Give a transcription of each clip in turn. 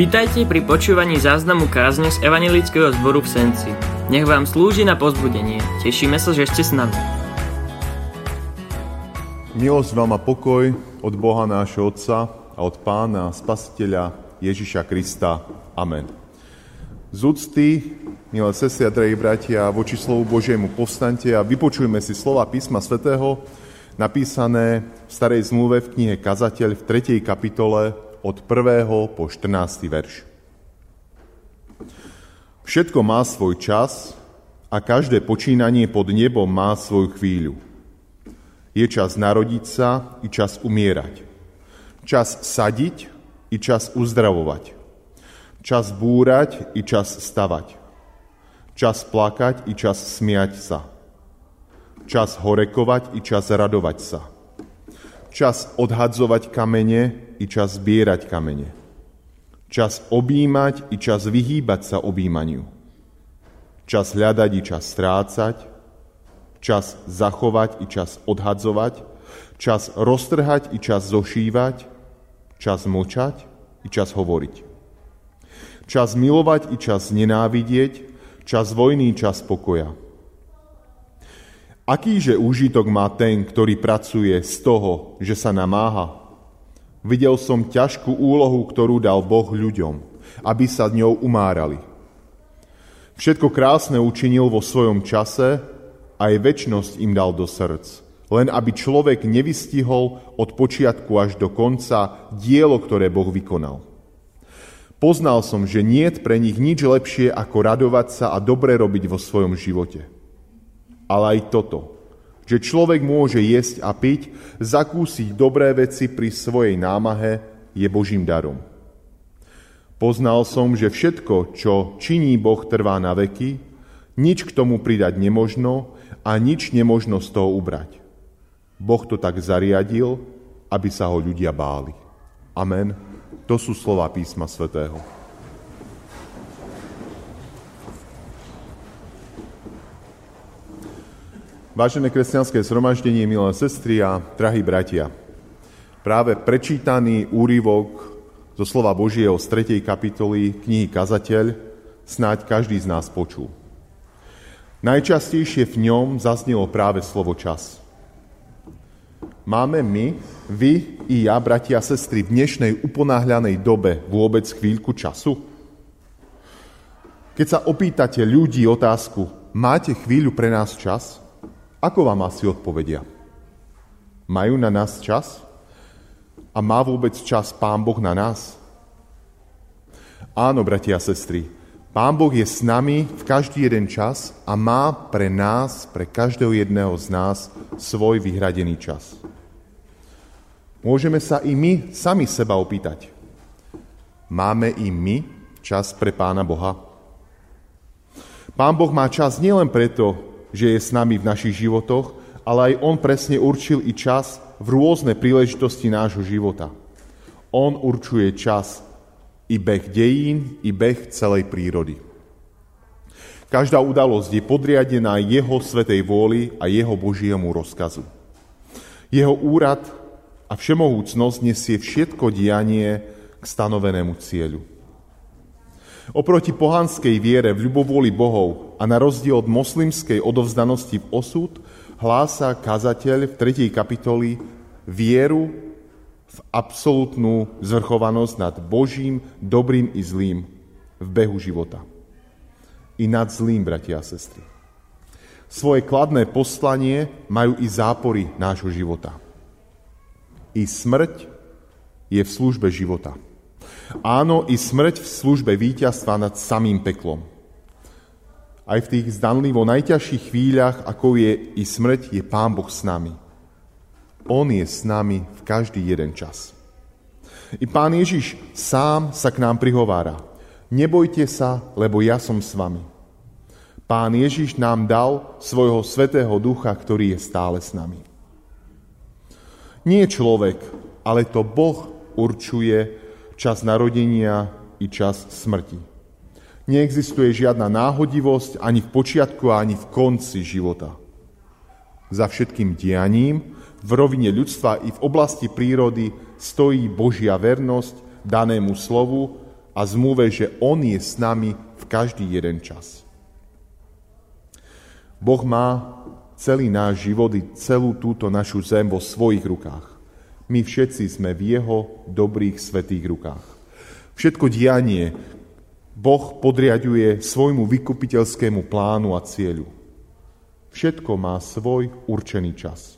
Vítajte pri počúvaní záznamu kázne z Evangelického zboru v Senci. Nech vám slúži na pozbudenie. Tešíme sa, že ste s nami. Milosť vám a pokoj od Boha nášho Otca a od Pána Spasiteľa Ježiša Krista. Amen. Z úcty, milé sestry a drahí bratia, voči slovu Božiemu povstante a vypočujme si slova písma svätého, napísané v starej zmluve v knihe Kazateľ v 3. kapitole od 1. po 14. verš. Všetko má svoj čas a každé počínanie pod nebom má svoju chvíľu. Je čas narodiť sa i čas umierať. Čas sadiť i čas uzdravovať. Čas búrať i čas stavať. Čas plakať i čas smiať sa. Čas horekovať i čas radovať sa čas odhadzovať kamene i čas zbierať kamene. Čas objímať i čas vyhýbať sa objímaniu. Čas hľadať i čas strácať. Čas zachovať i čas odhadzovať. Čas roztrhať i čas zošívať. Čas močať i čas hovoriť. Čas milovať i čas nenávidieť. Čas vojny i čas pokoja Akýže úžitok má ten, ktorý pracuje z toho, že sa namáha? Videl som ťažkú úlohu, ktorú dal Boh ľuďom, aby sa ňou umárali. Všetko krásne učinil vo svojom čase, aj väčnosť im dal do srdc, len aby človek nevystihol od počiatku až do konca dielo, ktoré Boh vykonal. Poznal som, že nie je pre nich nič lepšie, ako radovať sa a dobre robiť vo svojom živote ale aj toto, že človek môže jesť a piť, zakúsiť dobré veci pri svojej námahe, je Božím darom. Poznal som, že všetko, čo činí Boh, trvá na veky, nič k tomu pridať nemožno a nič nemožno z toho ubrať. Boh to tak zariadil, aby sa ho ľudia báli. Amen. To sú slova písma svätého. Vážené kresťanské zhromaždenie, milé sestry a drahí bratia, práve prečítaný úryvok zo slova Božieho z 3. kapitoly knihy Kazateľ snáď každý z nás počul. Najčastejšie v ňom zaznelo práve slovo čas. Máme my, vy i ja, bratia a sestry, v dnešnej uponáhľanej dobe vôbec chvíľku času? Keď sa opýtate ľudí otázku, máte chvíľu pre nás čas? Ako vám asi odpovedia? Majú na nás čas? A má vôbec čas Pán Boh na nás? Áno, bratia a sestry, Pán Boh je s nami v každý jeden čas a má pre nás, pre každého jedného z nás svoj vyhradený čas. Môžeme sa i my sami seba opýtať. Máme i my čas pre Pána Boha? Pán Boh má čas nielen preto, že je s nami v našich životoch, ale aj On presne určil i čas v rôzne príležitosti nášho života. On určuje čas i beh dejín, i beh celej prírody. Každá udalosť je podriadená Jeho svetej vôli a Jeho Božiemu rozkazu. Jeho úrad a všemohúcnosť nesie všetko dianie k stanovenému cieľu. Oproti pohanskej viere v ľubovôli bohov a na rozdiel od moslimskej odovzdanosti v osud hlása kazateľ v 3. kapitoli vieru v absolútnu zvrchovanosť nad Božím, dobrým i zlým v behu života. I nad zlým, bratia a sestry. Svoje kladné poslanie majú i zápory nášho života. I smrť je v službe života. Áno, i smrť v službe víťazstva nad samým peklom. Aj v tých zdanlivo najťažších chvíľach, ako je i smrť, je Pán Boh s nami. On je s nami v každý jeden čas. I Pán Ježiš sám sa k nám prihovára. Nebojte sa, lebo ja som s vami. Pán Ježiš nám dal svojho svetého ducha, ktorý je stále s nami. Nie človek, ale to Boh určuje, čas narodenia i čas smrti. Neexistuje žiadna náhodivosť ani v počiatku, ani v konci života. Za všetkým dianím v rovine ľudstva i v oblasti prírody stojí Božia vernosť danému slovu a zmluve, že On je s nami v každý jeden čas. Boh má celý náš život i celú túto našu zem vo svojich rukách. My všetci sme v Jeho dobrých, svetých rukách. Všetko dianie Boh podriaduje svojmu vykupiteľskému plánu a cieľu. Všetko má svoj určený čas.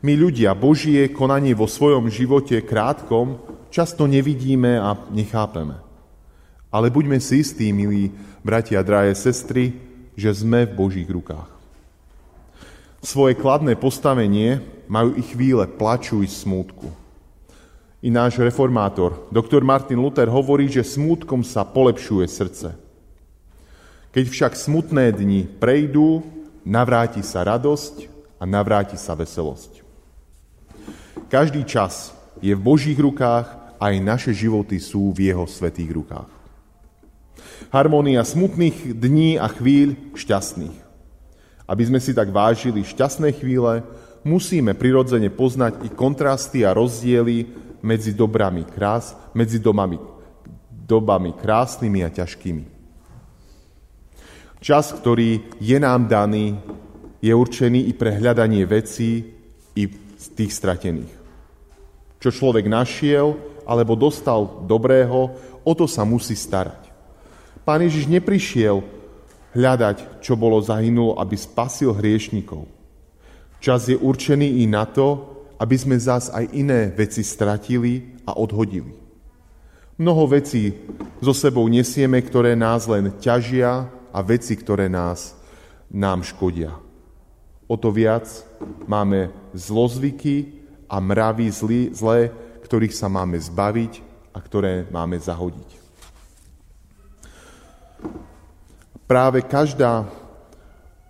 My ľudia Božie konanie vo svojom živote krátkom často nevidíme a nechápeme. Ale buďme si istí, milí bratia drahé sestry, že sme v Božích rukách. Svoje kladné postavenie majú i chvíle plaču i smútku. I náš reformátor, doktor Martin Luther, hovorí, že smútkom sa polepšuje srdce. Keď však smutné dni prejdú, navráti sa radosť a navráti sa veselosť. Každý čas je v Božích rukách aj naše životy sú v Jeho svetých rukách. Harmónia smutných dní a chvíľ šťastných. Aby sme si tak vážili šťastné chvíle, musíme prirodzene poznať i kontrasty a rozdiely medzi dobrami krás, medzi domami, dobami krásnymi a ťažkými. Čas, ktorý je nám daný, je určený i pre hľadanie vecí, i tých stratených. Čo človek našiel alebo dostal dobrého, o to sa musí starať. Pán Ježiš neprišiel hľadať, čo bolo zahynulo, aby spasil hriešnikov. Čas je určený i na to, aby sme zás aj iné veci stratili a odhodili. Mnoho vecí so sebou nesieme, ktoré nás len ťažia a veci, ktoré nás nám škodia. O to viac máme zlozvyky a mravy zlý, zlé, ktorých sa máme zbaviť a ktoré máme zahodiť. Práve každá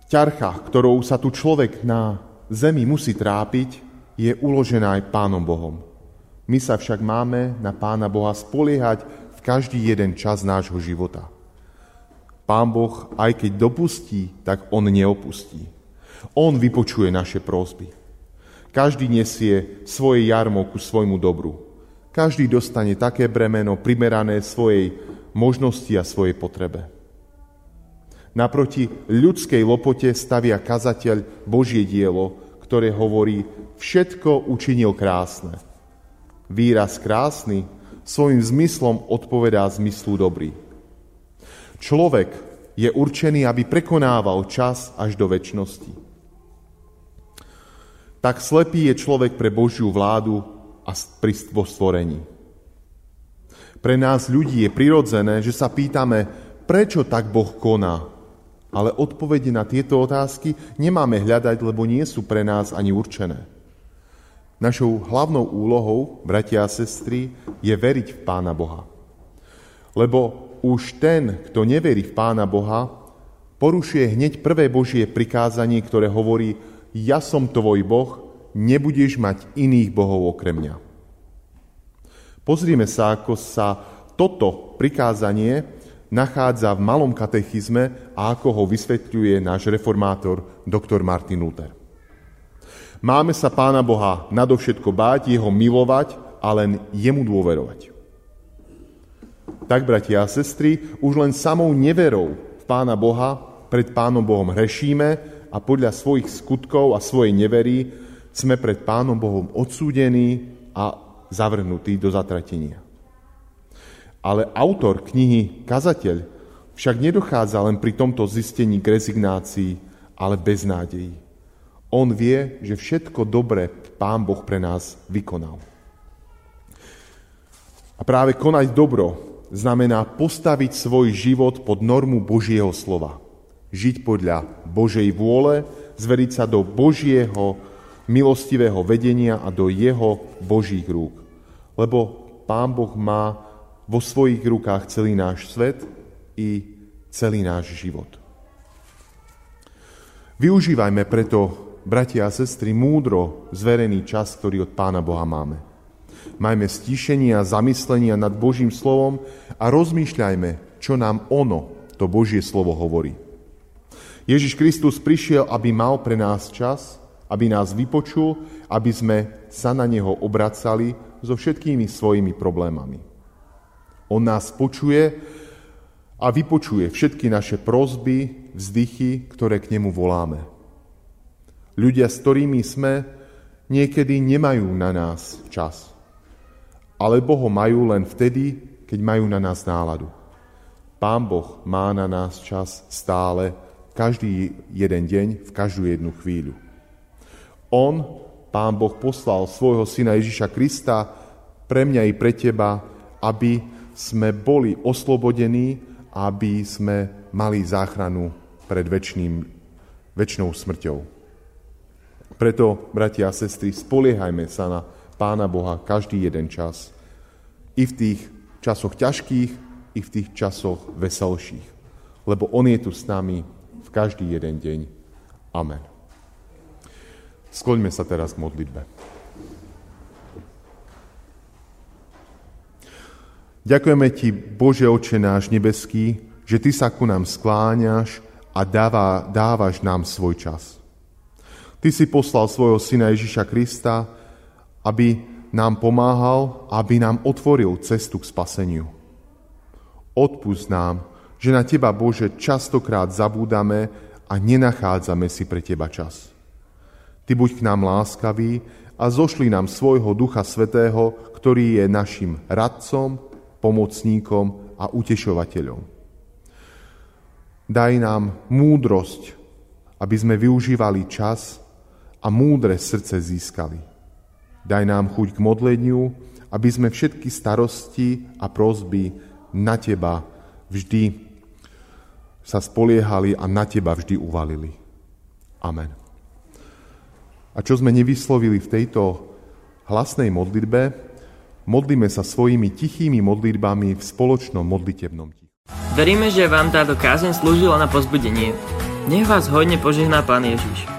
ťarcha, ktorou sa tu človek na zemi musí trápiť, je uložená aj Pánom Bohom. My sa však máme na Pána Boha spoliehať v každý jeden čas nášho života. Pán Boh, aj keď dopustí, tak On neopustí. On vypočuje naše prosby. Každý nesie svoje jarmo ku svojmu dobru. Každý dostane také bremeno primerané svojej možnosti a svojej potrebe. Naproti ľudskej lopote stavia kazateľ Božie dielo, ktoré hovorí, všetko učinil krásne. Výraz krásny svojim zmyslom odpovedá zmyslu dobrý. Človek je určený, aby prekonával čas až do väčšnosti tak slepý je človek pre Božiu vládu a vo stvorení. Pre nás ľudí je prirodzené, že sa pýtame, prečo tak Boh koná. Ale odpovede na tieto otázky nemáme hľadať, lebo nie sú pre nás ani určené. Našou hlavnou úlohou, bratia a sestry, je veriť v Pána Boha. Lebo už ten, kto neverí v Pána Boha, porušuje hneď prvé Božie prikázanie, ktoré hovorí, ja som tvoj Boh, nebudeš mať iných bohov okrem mňa. Pozrime sa, ako sa toto prikázanie nachádza v malom katechizme a ako ho vysvetľuje náš reformátor doktor Martin Luther. Máme sa Pána Boha nadovšetko báť, Jeho milovať a len Jemu dôverovať. Tak, bratia a sestry, už len samou neverou v Pána Boha pred Pánom Bohom hrešíme a podľa svojich skutkov a svojej nevery sme pred Pánom Bohom odsúdení a zavrhnutí do zatratenia. Ale autor knihy Kazateľ však nedochádza len pri tomto zistení k rezignácii, ale bez nádejí. On vie, že všetko dobré Pán Boh pre nás vykonal. A práve konať dobro znamená postaviť svoj život pod normu Božieho slova – žiť podľa Božej vôle, zveriť sa do Božieho milostivého vedenia a do Jeho Božích rúk. Lebo Pán Boh má vo svojich rukách celý náš svet i celý náš život. Využívajme preto, bratia a sestry, múdro zverený čas, ktorý od Pána Boha máme. Majme stíšenie a zamyslenia nad Božím slovom a rozmýšľajme, čo nám ono, to Božie slovo hovorí. Ježiš Kristus prišiel, aby mal pre nás čas, aby nás vypočul, aby sme sa na Neho obracali so všetkými svojimi problémami. On nás počuje a vypočuje všetky naše prozby, vzdychy, ktoré k nemu voláme. Ľudia, s ktorými sme, niekedy nemajú na nás čas. Alebo ho majú len vtedy, keď majú na nás náladu. Pán Boh má na nás čas stále, každý jeden deň, v každú jednu chvíľu. On, Pán Boh, poslal svojho syna Ježiša Krista pre mňa i pre teba, aby sme boli oslobodení, aby sme mali záchranu pred väčšným, väčšnou smrťou. Preto, bratia a sestry, spoliehajme sa na Pána Boha každý jeden čas. I v tých časoch ťažkých, i v tých časoch veselších. Lebo On je tu s nami v každý jeden deň. Amen. Skloňme sa teraz k modlitbe. Ďakujeme Ti, Bože Oče náš nebeský, že Ty sa ku nám skláňaš a dáva, dávaš nám svoj čas. Ty si poslal svojho Syna Ježiša Krista, aby nám pomáhal, aby nám otvoril cestu k spaseniu. Odpust nám, že na Teba, Bože, častokrát zabúdame a nenachádzame si pre Teba čas. Ty buď k nám láskavý a zošli nám svojho Ducha Svetého, ktorý je našim radcom, pomocníkom a utešovateľom. Daj nám múdrosť, aby sme využívali čas a múdre srdce získali. Daj nám chuť k modleniu, aby sme všetky starosti a prozby na teba vždy sa spoliehali a na teba vždy uvalili. Amen. A čo sme nevyslovili v tejto hlasnej modlitbe, modlíme sa svojimi tichými modlitbami v spoločnom modlitebnom tichu. Veríme, že vám táto kázeň slúžila na pozbudenie. Nech vás hodne požehná Pán Ježiš.